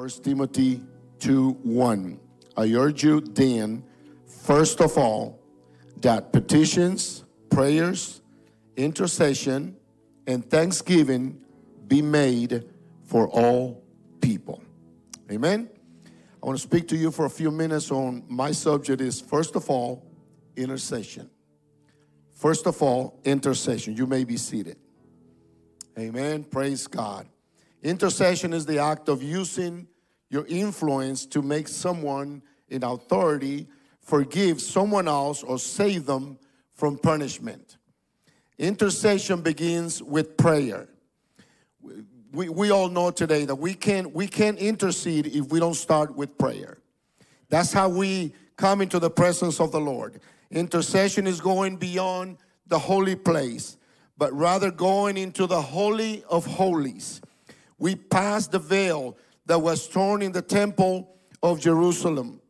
1 Timothy 2 1. I urge you then, first of all, that petitions, prayers, intercession, and thanksgiving be made for all people. Amen. I want to speak to you for a few minutes on my subject is first of all, intercession. First of all, intercession. You may be seated. Amen. Praise God. Intercession is the act of using your influence to make someone in authority forgive someone else or save them from punishment. Intercession begins with prayer. We, we all know today that we can't, we can't intercede if we don't start with prayer. That's how we come into the presence of the Lord. Intercession is going beyond the holy place, but rather going into the holy of holies. We pass the veil that was torn in the temple of Jerusalem.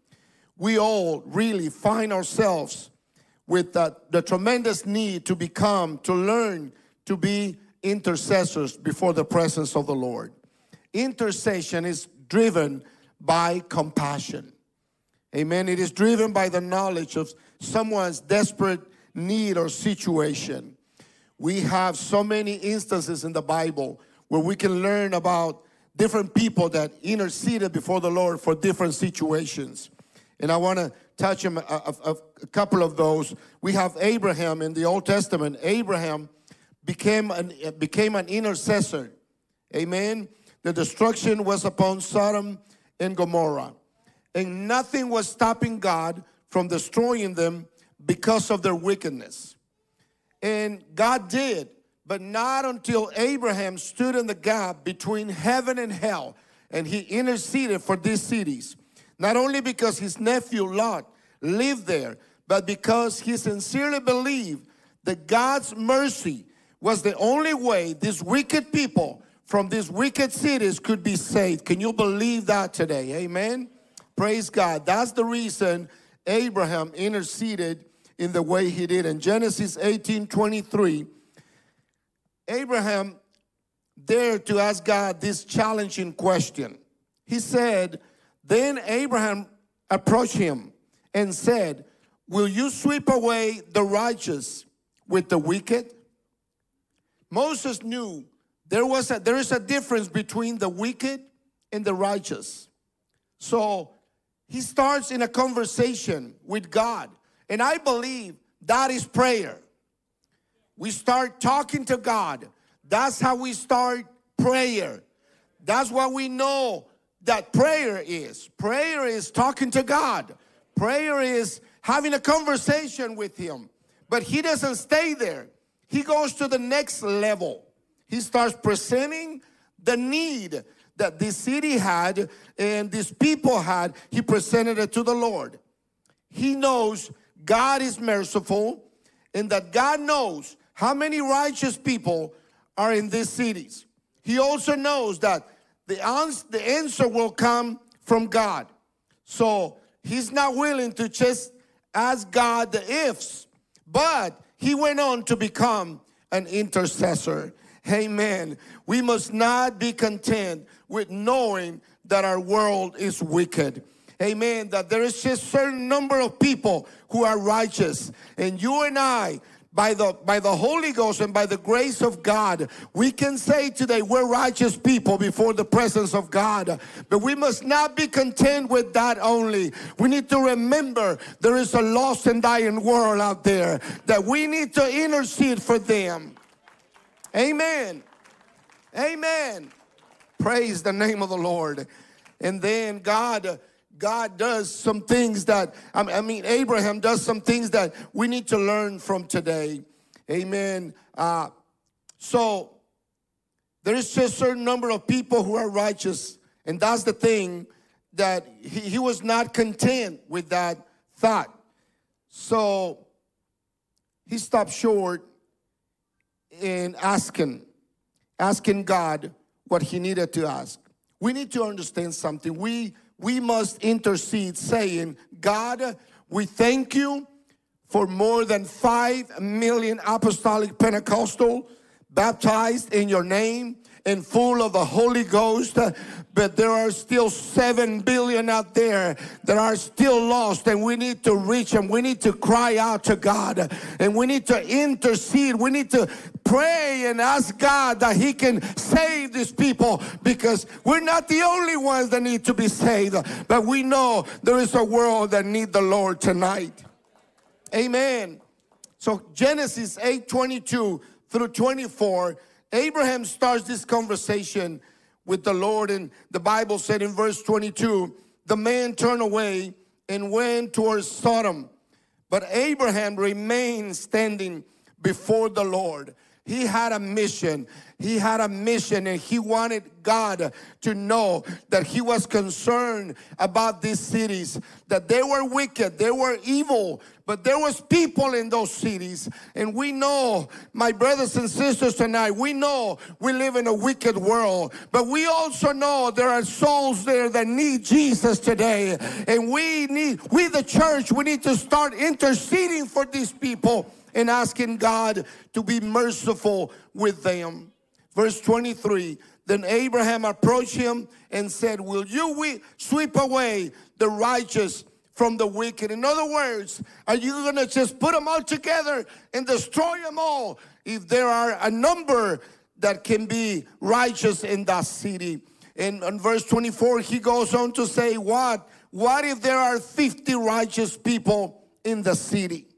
We all really find ourselves with that, the tremendous need to become, to learn to be intercessors before the presence of the Lord. Intercession is driven by compassion. Amen. It is driven by the knowledge of someone's desperate need or situation. We have so many instances in the Bible where we can learn about different people that interceded before the Lord for different situations. And I want to touch a, a, a, couple of those. We have Abraham in the Old Testament. Abraham became an, became an intercessor. Amen. The destruction was upon Sodom and Gomorrah. And nothing was stopping God from destroying them because of their wickedness. And God did, but not until Abraham stood in the gap between heaven and hell and he interceded for these cities. Not only because his nephew Lot lived there, but because he sincerely believed that God's mercy was the only way these wicked people from these wicked cities could be saved. Can you believe that today? Amen. Praise God. That's the reason Abraham interceded in the way he did. In Genesis 18 23, Abraham dared to ask God this challenging question. He said, Then Abraham approached him and said, Will you sweep away the righteous with the wicked? Moses knew there was a, there is a difference between the wicked and the righteous. So he starts in a conversation with God. And I believe that is prayer. We start talking to God. That's how we start prayer. That's what we know that prayer is. Prayer is talking to God. Prayer is having a conversation with Him. But He doesn't stay there. He goes to the next level. He starts presenting the need that this city had and these people had. He presented it to the Lord. He knows God is merciful and that God knows how many righteous people are in these cities. He also knows that the, the answer will come from God. So he's not willing to just ask God the ifs, but he went on to become an intercessor. Amen. We must not be content with knowing that our world is wicked. Amen. That there is just a certain number of people who are righteous. And you and I by the by the Holy Ghost and by the grace of God, we can say today we're righteous people before the presence of God. But we must not be content with that only. We need to remember there is a lost and dying world out there that we need to intercede for them. Amen. Amen. Praise the name of the Lord. And then God God does some things that, I mean, Abraham does some things that we need to learn from today. Amen. Uh, so, there is a certain number of people who are righteous, and that's the thing that he, he was not content with that thought. So, he stopped short in asking, asking God what he needed to ask. We need to understand something. We we must intercede, saying, God, we thank you for more than 5 million apostolic Pentecostal baptized in your name. And full of the Holy Ghost, but there are still 7 billion out there that are still lost, and we need to reach them. We need to cry out to God, and we need to intercede. We need to pray and ask God that He can save these people because we're not the only ones that need to be saved, but we know there is a world that need the Lord tonight. Amen. So Genesis 8 22 through 24, Abraham starts this conversation with the Lord, and the Bible said in verse 22 the man turned away and went towards Sodom, but Abraham remained standing before the Lord. He had a mission. He had a mission and he wanted God to know that he was concerned about these cities, that they were wicked, they were evil, but there was people in those cities. And we know, my brothers and sisters tonight, we know we live in a wicked world, but we also know there are souls there that need Jesus today. And we need, we the church, we need to start interceding for these people and asking God to be merciful with them. Verse 23 Then Abraham approached him and said, Will you sweep away the righteous from the wicked? In other words, are you going to just put them all together and destroy them all if there are a number that can be righteous in that city? And in verse 24, he goes on to say, What? What if there are 50 righteous people in the city?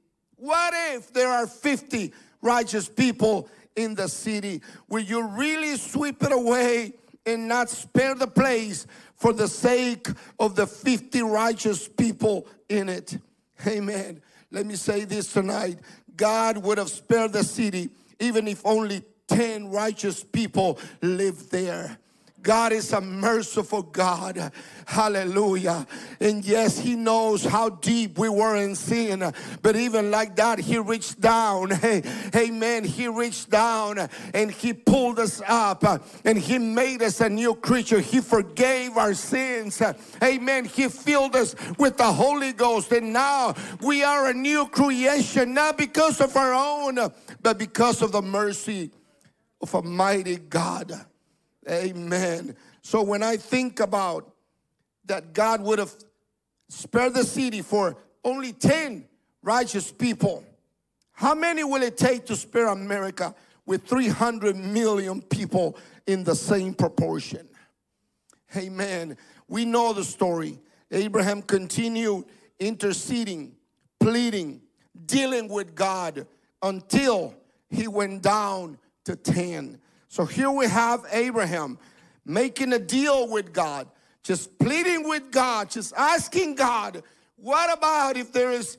What if there are 50 righteous people in the city? Will you really sweep it away and not spare the place for the sake of the 50 righteous people in it? Amen. Let me say this tonight God would have spared the city even if only 10 righteous people lived there. God is a merciful God. Hallelujah. And yes, He knows how deep we were in sin. But even like that, He reached down. Hey, amen. He reached down and He pulled us up and He made us a new creature. He forgave our sins. Amen. He filled us with the Holy Ghost. And now we are a new creation, not because of our own, but because of the mercy of a mighty God. Amen. So when I think about that God would have spared the city for only 10 righteous people, how many will it take to spare America with 300 million people in the same proportion? Amen. We know the story. Abraham continued interceding, pleading, dealing with God until he went down to 10. So here we have Abraham making a deal with God, just pleading with God, just asking God, what about if there is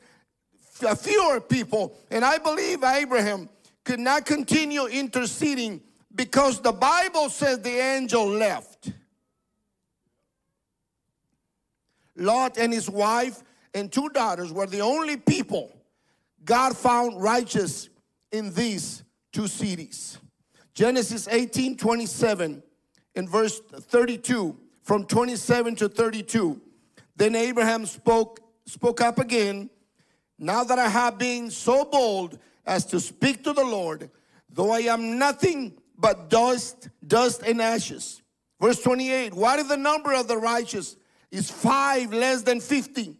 fewer people? And I believe Abraham could not continue interceding because the Bible says the angel left. Lot and his wife and two daughters were the only people God found righteous in these two cities. Genesis 18 27 in verse 32, from 27 to 32. Then Abraham spoke, spoke up again. Now that I have been so bold as to speak to the Lord, though I am nothing but dust, dust and ashes. Verse 28 What if the number of the righteous is five less than 50?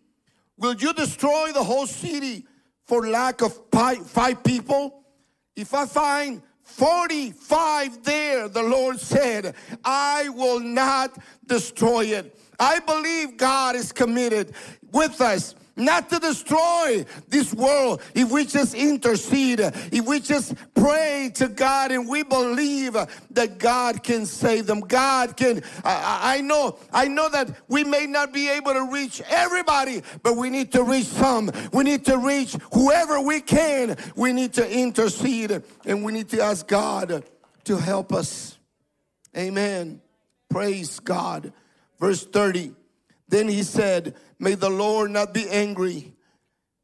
Will you destroy the whole city for lack of five people? If I find 45 there, the Lord said, I will not destroy it. I believe God is committed with us not to destroy this world if we just intercede, if we just pray to God and we believe that God can save them. God can, I, I, know, I know that we may not be able to reach everybody, but we need to reach some. We need to reach whoever we can. We need to intercede and we need to ask God to help us. Amen. Praise God. Verse 30. Then he said, May the Lord not be angry,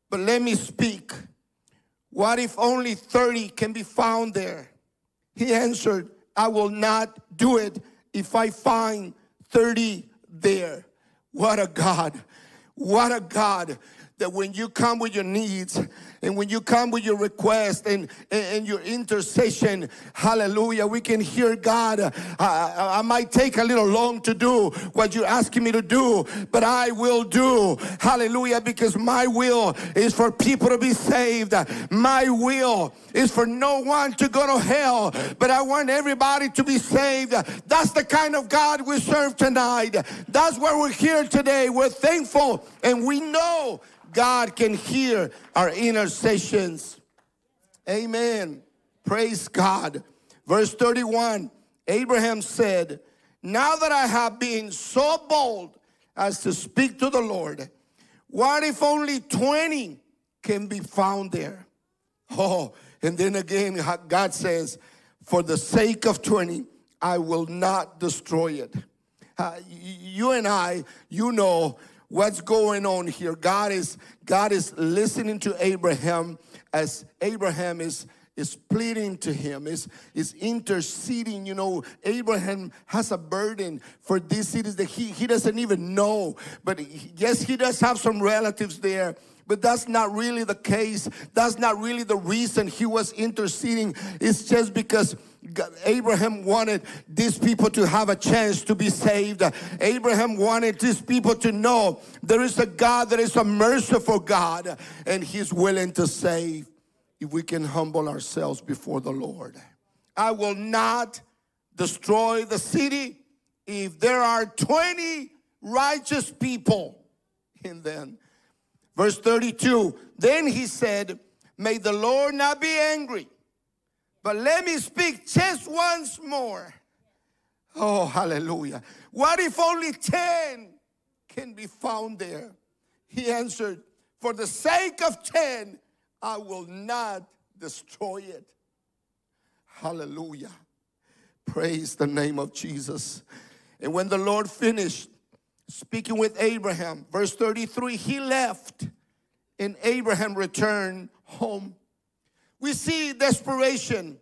but let me speak. What if only 30 can be found there? He answered, I will not do it if I find 30 there. What a God. What a God. That when you come with your needs and when you come with your request and, and, and your intercession, hallelujah, we can hear God. I, I, might take a little long to do what you're asking me to do, but I will do. Hallelujah, because my will is for people to be saved. My will is for no one to go to hell, but I want everybody to be saved. That's the kind of God we serve tonight. That's why we're here today. We're thankful and we know God can hear our intercessions. Amen. Praise God. Verse 31 Abraham said, Now that I have been so bold as to speak to the Lord, what if only 20 can be found there? Oh, and then again, God says, For the sake of 20, I will not destroy it. Uh, you and I, you know what's going on here. God is God is listening to Abraham as Abraham is is pleading to him, is, is interceding. You know, Abraham has a burden for these cities that he, he doesn't even know. But he, yes, he does have some relatives there. But that's not really the case. That's not really the reason he was interceding. It's just because God, Abraham wanted these people to have a chance to be saved. Abraham wanted these people to know there is a God that is a merciful God and he's willing to save if we can humble ourselves before the Lord. I will not destroy the city if there are 20 righteous people in them. Verse 32 Then he said, May the Lord not be angry but let me speak just once more. Oh, hallelujah. What if only 10 can be found there? He answered, For the sake of 10, I will not destroy it. Hallelujah. Praise the name of Jesus. And when the Lord finished speaking with Abraham, verse 33, he left and Abraham returned home we see desperation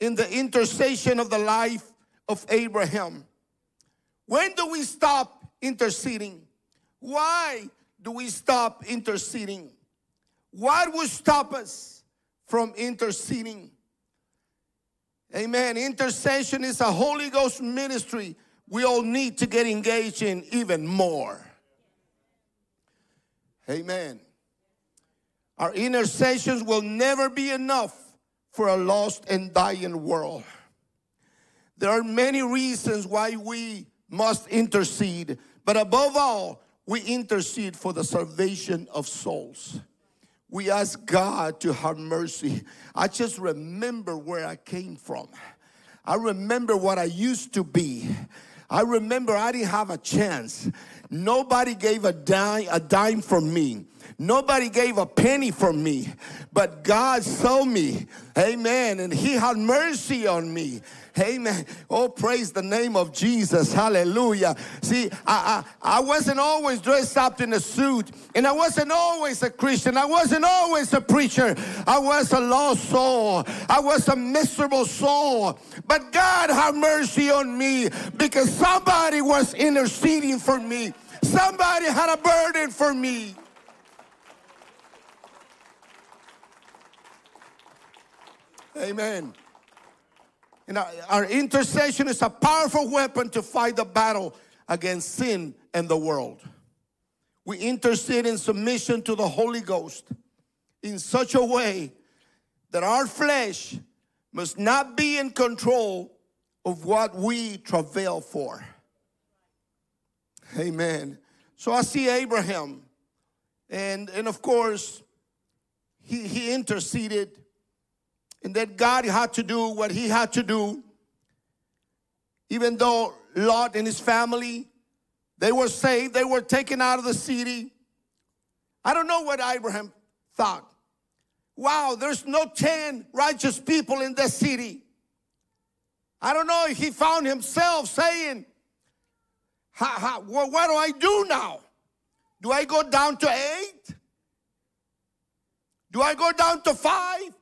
in the intercession of the life of Abraham. When do we stop interceding? Why do we stop interceding? What would stop us from interceding? Amen. Intercession is a Holy Ghost ministry we all need to get engaged in even more. Amen. Our intercessions will never be enough for a lost and dying world. There are many reasons why we must intercede, but above all, we intercede for the salvation of souls. We ask God to have mercy. I just remember where I came from. I remember what I used to be. I remember I didn't have a chance. Nobody gave a dime, a dime for me. Nobody gave a penny for me, but God saw me. Amen. And He had mercy on me. Amen. Oh, praise the name of Jesus. Hallelujah. See, I, I, I wasn't always dressed up in a suit, and I wasn't always a Christian. I wasn't always a preacher. I was a lost soul. I was a miserable soul. But God had mercy on me because somebody was interceding for me. Somebody had a burden for me. Amen. And our, intercession is a powerful weapon to fight the battle against sin and the world. We intercede in submission to the Holy Ghost in such a way that our flesh must not be in control of what we travail for. Amen. So I see Abraham, and, and of course, he, he interceded and that God had to do what he had to do. Even though Lot and his family, they were saved, they were taken out of the city. I don't know what Abraham thought. Wow, there's no 10 righteous people in this city. I don't know if he found himself saying, ha, well, what do I do now? Do I go down to eight? Do I go down to five?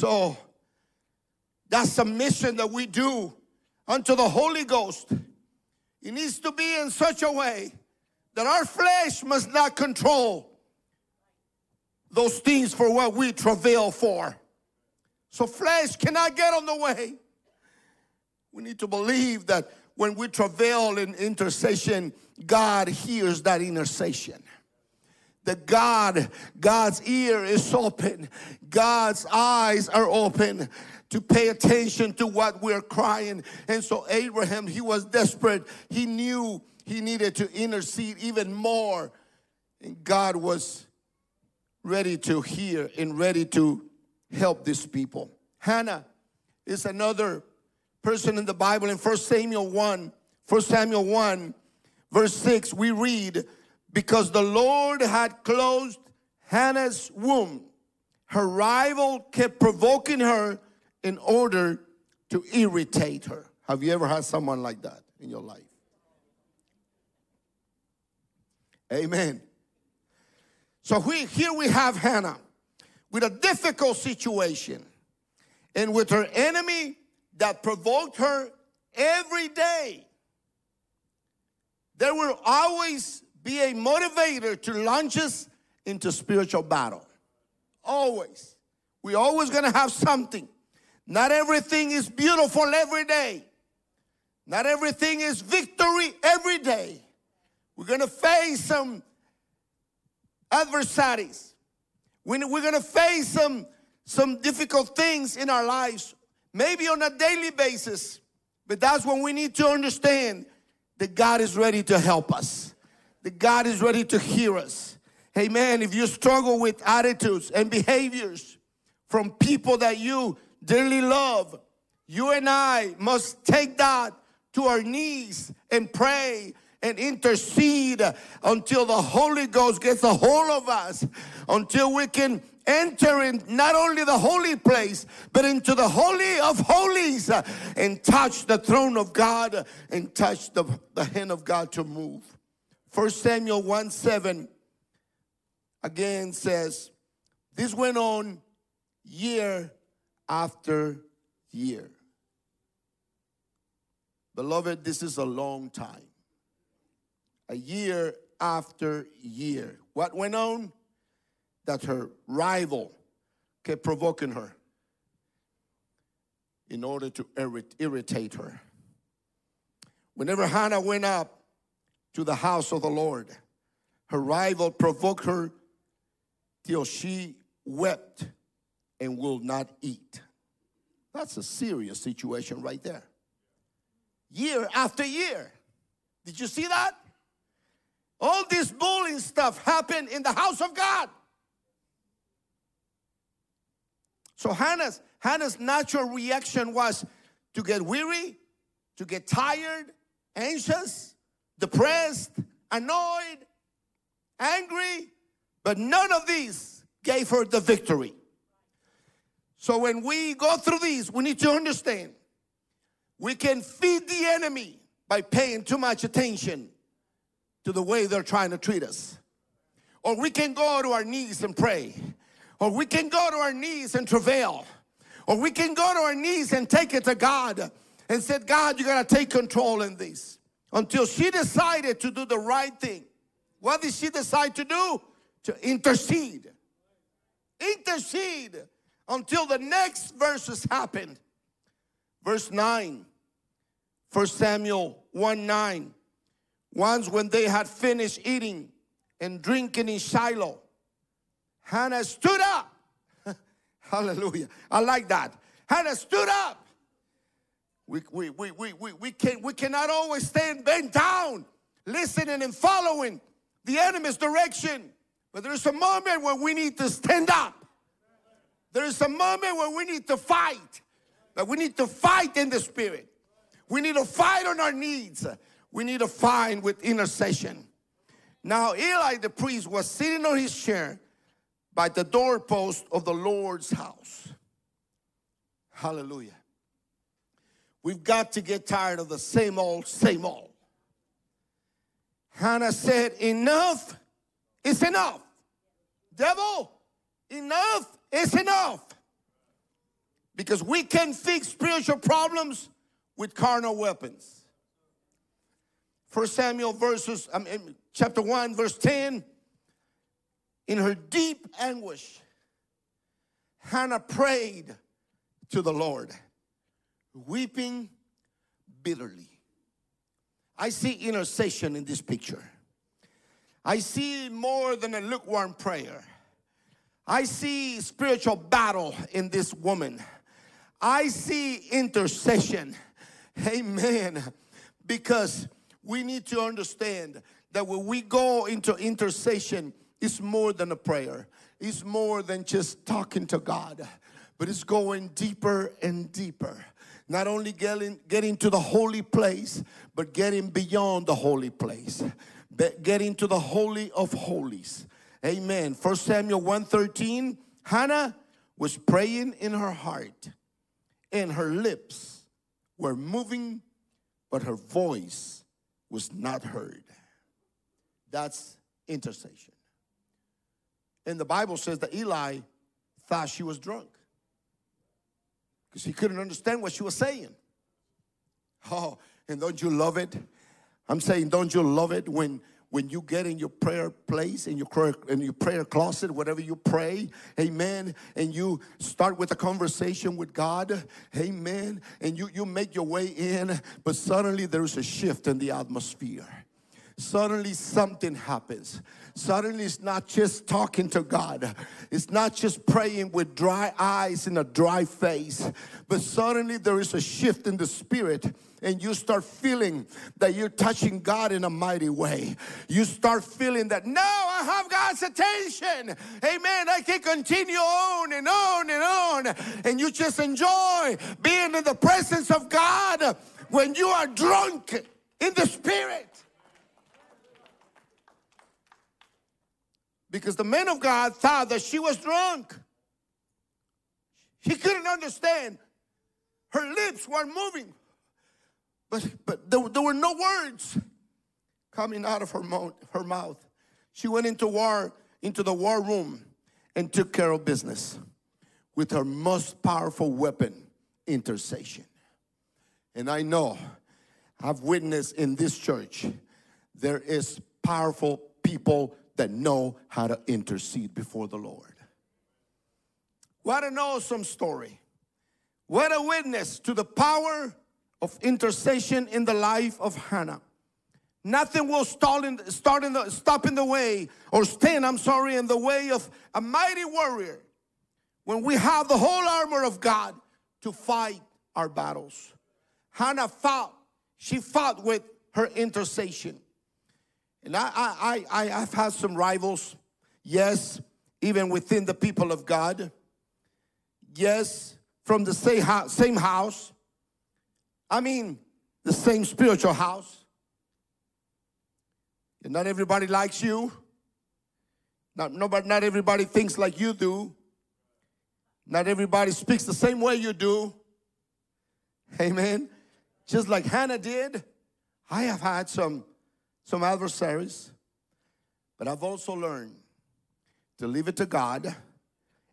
So that's a mission that we do unto the Holy Ghost. It needs to be in such a way that our flesh must not control those things for what we travail for. So flesh cannot get on the way. We need to believe that when we travail in intercession, God hears that intercession. That God, God's ear is open, God's eyes are open to pay attention to what we're crying. And so Abraham, he was desperate. He knew he needed to intercede even more. And God was ready to hear and ready to help these people. Hannah is another person in the Bible in 1 Samuel 1, 1 Samuel 1, verse 6, we read, Because the Lord had closed Hannah's womb, her rival kept provoking her in order to irritate her. Have you ever had someone like that in your life? Amen. So we, here we have Hannah with a difficult situation and with her enemy that provoked her every day. There were always be a motivator to launch us into spiritual battle. Always. We're always going to have something. Not everything is beautiful every day. Not everything is victory every day. We're going to face some adversaries. We're going to face some, some difficult things in our lives, maybe on a daily basis. But that's when we need to understand that God is ready to help us, that God is ready to hear us. Amen. If you struggle with attitudes and behaviors from people that you dearly love, you and I must take that to our knees and pray and intercede until the Holy Ghost gets a hold of us, until we can enter in not only the holy place, but into the holy of holies and touch the throne of God and touch the, the hand of God to move. First Samuel 1 7 again says, This went on year after year. Beloved, this is a long time a year after year. What went on? That her rival kept provoking her in order to irritate her. Whenever Hannah went up to the house of the Lord, her rival provoked her till she wept and will not eat. That's a serious situation right there. Year after year. Did you see that? All this bullying stuff happened in the house of God. So Hannah's, Hannah's natural reaction was to get weary, to get tired, anxious, depressed, annoyed, angry, but none of these gave her the victory. So when we go through these, we need to understand we can feed the enemy by paying too much attention to the way they're trying to treat us. Or we can go to our knees and pray. Or we can go to our knees and travail. Or we can go to our knees and take it to God and said, God, you got to take control in this. Until she decided to do the right thing. What did she decide to do? To intercede. Intercede until the next verses happened. Verse 9, 1 Samuel 1 9. Once, when they had finished eating and drinking in Shiloh, Hannah stood up. Hallelujah. I like that. Hannah stood up. We, we, we, we, we, we, can, we cannot always stand bent down, listening and following the enemy's direction. But there's a moment where we need to stand up. There's a moment where we need to fight. But we need to fight in the spirit. We need to fight on our needs we need to fight with intercession. Now, Eli the priest was sitting on his chair by the doorpost of the Lord's house. Hallelujah. We've got to get tired of the same old, same old. Hannah said, Enough is enough. Devil, enough is enough. Because we can fix spiritual problems with carnal weapons. First Samuel verses, I mean, chapter 1, verse 10. In her deep anguish, Hannah prayed to the Lord, weeping bitterly. I see intercession in this picture. I see more than a lukewarm prayer. I see spiritual battle in this woman. I see intercession. Amen. Because we need to understand that when we go into intercession, it's more than a prayer. It's more than just talking to God, but it's going deeper and deeper. Not only getting, getting to the holy place, but getting beyond the holy place. Getting to the holy of holies. Amen. First Samuel 1:13, Hannah was praying in her heart, and her lips were moving, but her voice was not heard. That's intercession. And the Bible says that Eli thought she was drunk because he couldn't understand what she was saying. Oh, and don't you love it? I'm saying, don't you love it when when you get in your prayer place in your prayer in your prayer closet whatever you pray amen and you start with a conversation with god amen and you you make your way in but suddenly there's a shift in the atmosphere suddenly something happens. Suddenly it's not just talking to God. It's not just praying with dry eyes and a dry face. But suddenly there is a shift in the spirit and you start feeling that you're touching God in a mighty way. You start feeling that now I have God's attention. Amen. I can continue on and on and on. And you just enjoy being in the presence of God when you are drunk in the spirit. Because the man of God thought that she was drunk. He couldn't understand. Her lips were moving, but, but there, there were no words coming out of her mouth, her mouth. She went into war, into the war room and took care of business with her most powerful weapon, intercession. And I know I've witnessed in this church there is powerful people that know how to intercede before the Lord. What an awesome story. What a witness to the power of intercession in the life of Hannah. Nothing will stall in, start in the, stop in the way or stand, I'm sorry, in the way of a mighty warrior when we have the whole armor of God to fight our battles. Hannah fought, she fought with her intercession. And I, I, I, I've had some rivals, yes, even within the people of God. Yes, from the same house, same house. I mean, the same spiritual house. And not everybody likes you. Not, nobody, not everybody thinks like you do. Not everybody speaks the same way you do. Amen. Just like Hannah did. I have had some some adversaries, but I've also learned to leave it to God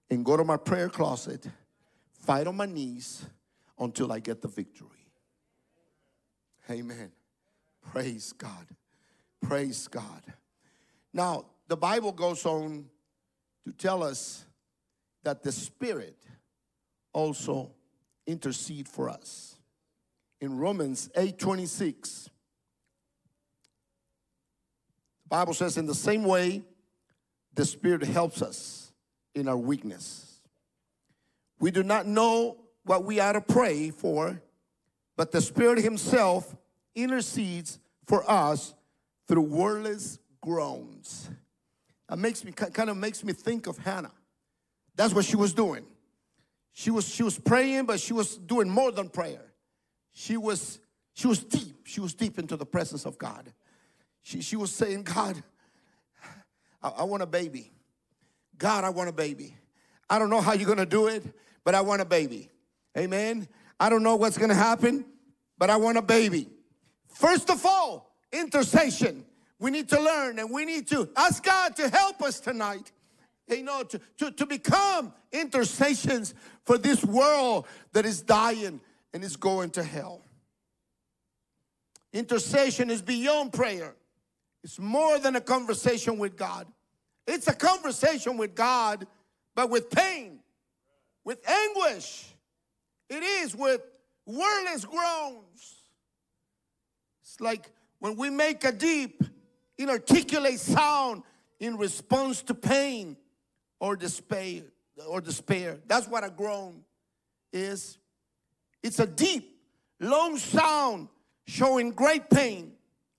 and go to my prayer closet, fight on my knees until I get the victory. Amen. Praise God. Praise God. Now, the Bible goes on to tell us that the Spirit also intercede for us. In Romans 8 26, Bible says, in the same way, the Spirit helps us in our weakness. We do not know what we ought to pray for, but the Spirit Himself intercedes for us through wordless groans. That makes me kind of makes me think of Hannah. That's what she was doing. She was she was praying, but she was doing more than prayer. She was she was deep. She was deep into the presence of God. She, she was saying, God, I, I want a baby. God, I want a baby. I don't know how you're going to do it, but I want a baby. Amen. I don't know what's going to happen, but I want a baby. First of all, intercession. We need to learn and we need to ask God to help us tonight. You know, to, to, to become intercessions for this world that is dying and is going to hell. Intercession is beyond prayer. It's more than a conversation with God. It's a conversation with God, but with pain, with anguish. It is with wordless groans. It's like when we make a deep, inarticulate sound in response to pain or despair or despair. That's what a groan is. It's a deep, long sound showing great pain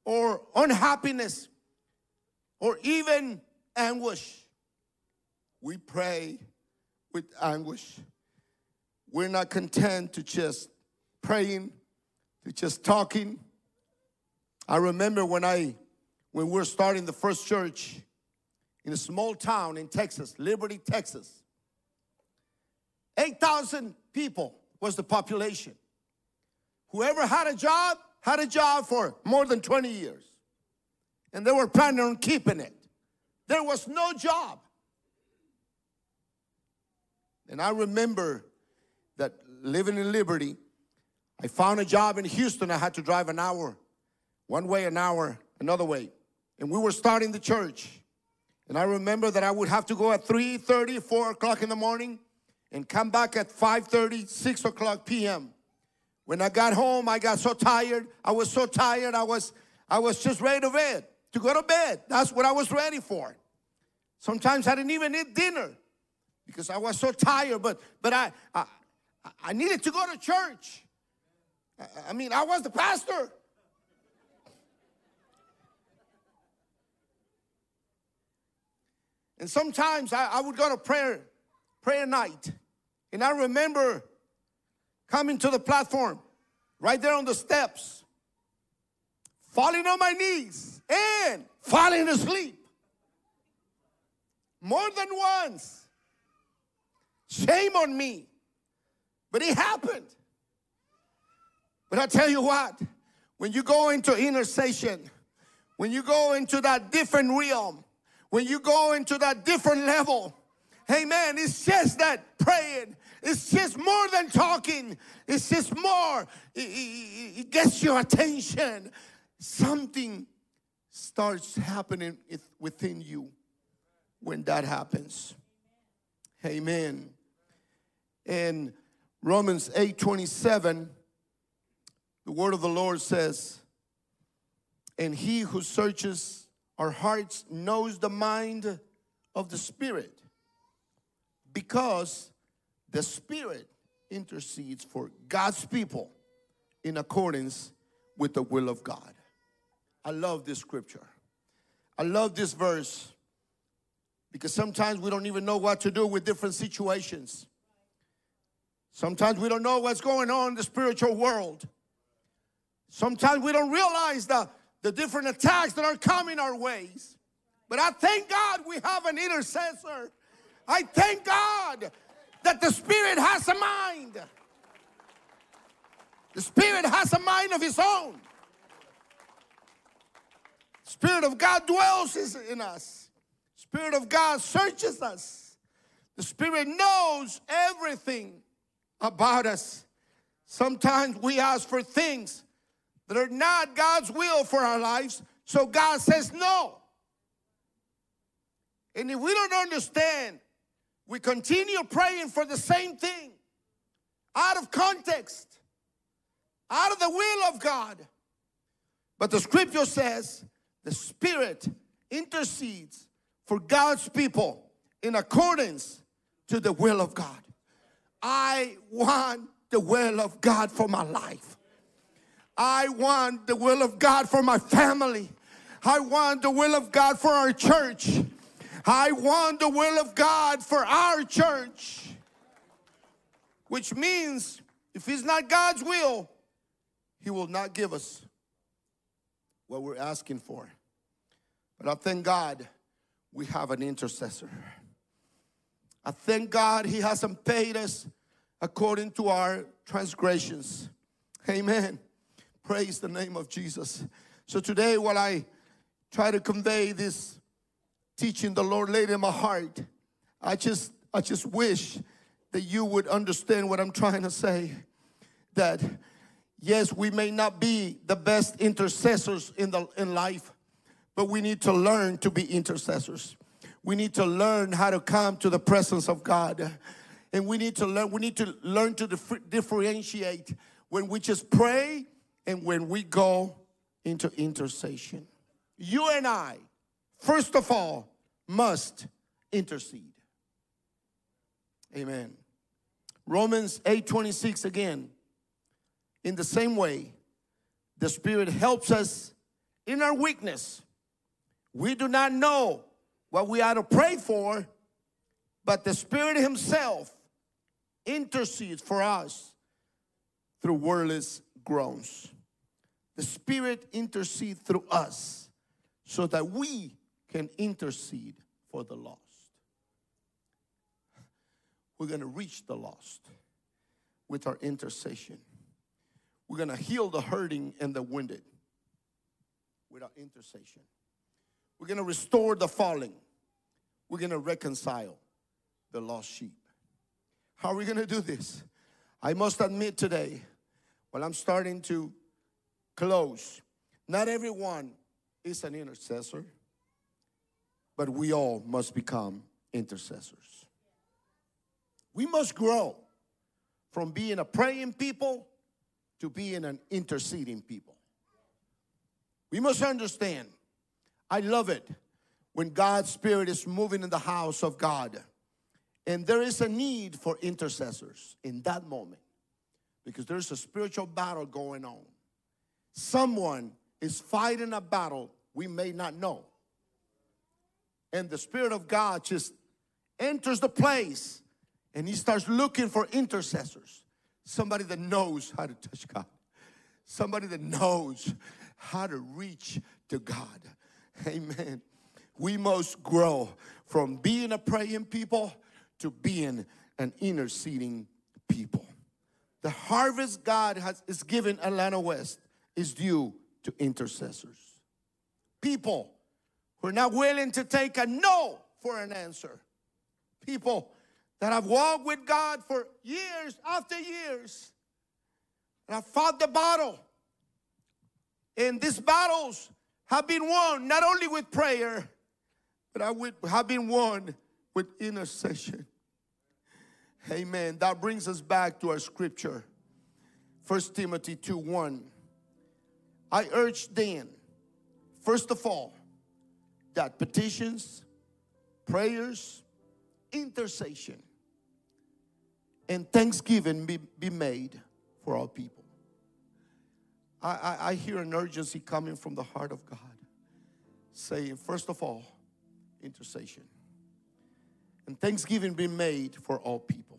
or unhappiness or even anguish. We pray with anguish. We're not content to just praying, to just talking. I remember when I when we were starting the first church in a small town in Texas, Liberty, Texas. 8,000 people was the population. Whoever had a job had a job for more than 20 years. And they were planning on keeping it. There was no job. And I remember that living in Liberty, I found a job in Houston. I had to drive an hour, one way, an hour, another way. And we were starting the church. And I remember that I would have to go at 3 30, 4 o'clock in the morning and come back at 5 30, 6 o'clock p.m. When I got home, I got so tired. I was so tired. I was, I was just ready to bed, to go to bed. That's what I was ready for. Sometimes I didn't even eat dinner because I was so tired. But, but I, I, I needed to go to church. I, I mean, I was the pastor. And sometimes I, I would go to prayer, prayer night. And I remember coming to the platform, right there on the steps, falling on my knees and falling asleep. More than once. Shame on me. But it happened. But I tell you what, when you go into intercession, when you go into that different realm, when you go into that different level, amen, it's just that praying, it's just more than talking. It's just more. It, it, it gets your attention. Something starts happening within you when that happens. Amen. In Romans 8 27, the word of the Lord says, And he who searches our hearts knows the mind of the Spirit because the Spirit intercedes for God's people in accordance with the will of God. I love this scripture. I love this verse because sometimes we don't even know what to do with different situations. Sometimes we don't know what's going on in the spiritual world. Sometimes we don't realize the, the different attacks that are coming our ways. But I thank God we have an intercessor. I thank God that the Spirit has a mind. The Spirit has a mind of His own. Spirit of God dwells in us. Spirit of God searches us. The Spirit knows everything about us. Sometimes we ask for things that are not God's will for our lives, so God says no. And if we don't understand we continue praying for the same thing out of context, out of the will of God. But the scripture says the Spirit intercedes for God's people in accordance to the will of God. I want the will of God for my life. I want the will of God for my family. I want the will of God for our church. I want the will of God for our church. Which means if it's not God's will, He will not give us what we're asking for. But I thank God we have an intercessor. I thank God He hasn't paid us according to our transgressions. Amen. Praise the name of Jesus. So today, while I try to convey this teaching the Lord laid in my heart. I just I just wish that you would understand what I'm trying to say. That Yes, we may not be the best intercessors in the in life, but we need to learn to be intercessors. We need to learn how to come to the presence of God. And we need to learn we need to learn to dif- differentiate when we just pray and when we go into intercession. You and I, first of all, must intercede. Amen. Romans 8:26 again. In the same way, the Spirit helps us in our weakness. We do not know what we ought to pray for, but the Spirit Himself intercedes for us through wordless groans. The Spirit intercedes through us so that we can intercede for the lost. We're going to reach the lost with our intercession. We're going to heal the hurting and the wounded with our intercession. We're going to restore the falling. We're going to reconcile the lost sheep. How are we going to do this? I must admit today, while I'm starting to close, not everyone is an intercessor, but we all must become intercessors. We must grow from being a praying people to being an interceding people. We must understand, I love it when God's Spirit is moving in the house of God. And there is a need for intercessors in that moment because there's a spiritual battle going on. Someone is fighting a battle we may not know. And the Spirit of God just enters the place and he starts looking for intercessors. Somebody that knows how to touch God, somebody that knows how to reach to God. Amen. We must grow from being a praying people to being an interceding people. The harvest God has is given Atlanta West is due to intercessors. People who are not willing to take a no for an answer. People that have walked with God for years after years and have fought the battle. And these battles have been won not only with prayer, but I have been won with intercession. Amen. That brings us back to our scripture. 1 Timothy 2 1. I urge then, first of all, that petitions, prayers, intercession, and thanksgiving be, be made for all people. I, I, I hear an urgency coming from the heart of God saying, first of all, intercession. And thanksgiving be made for all people.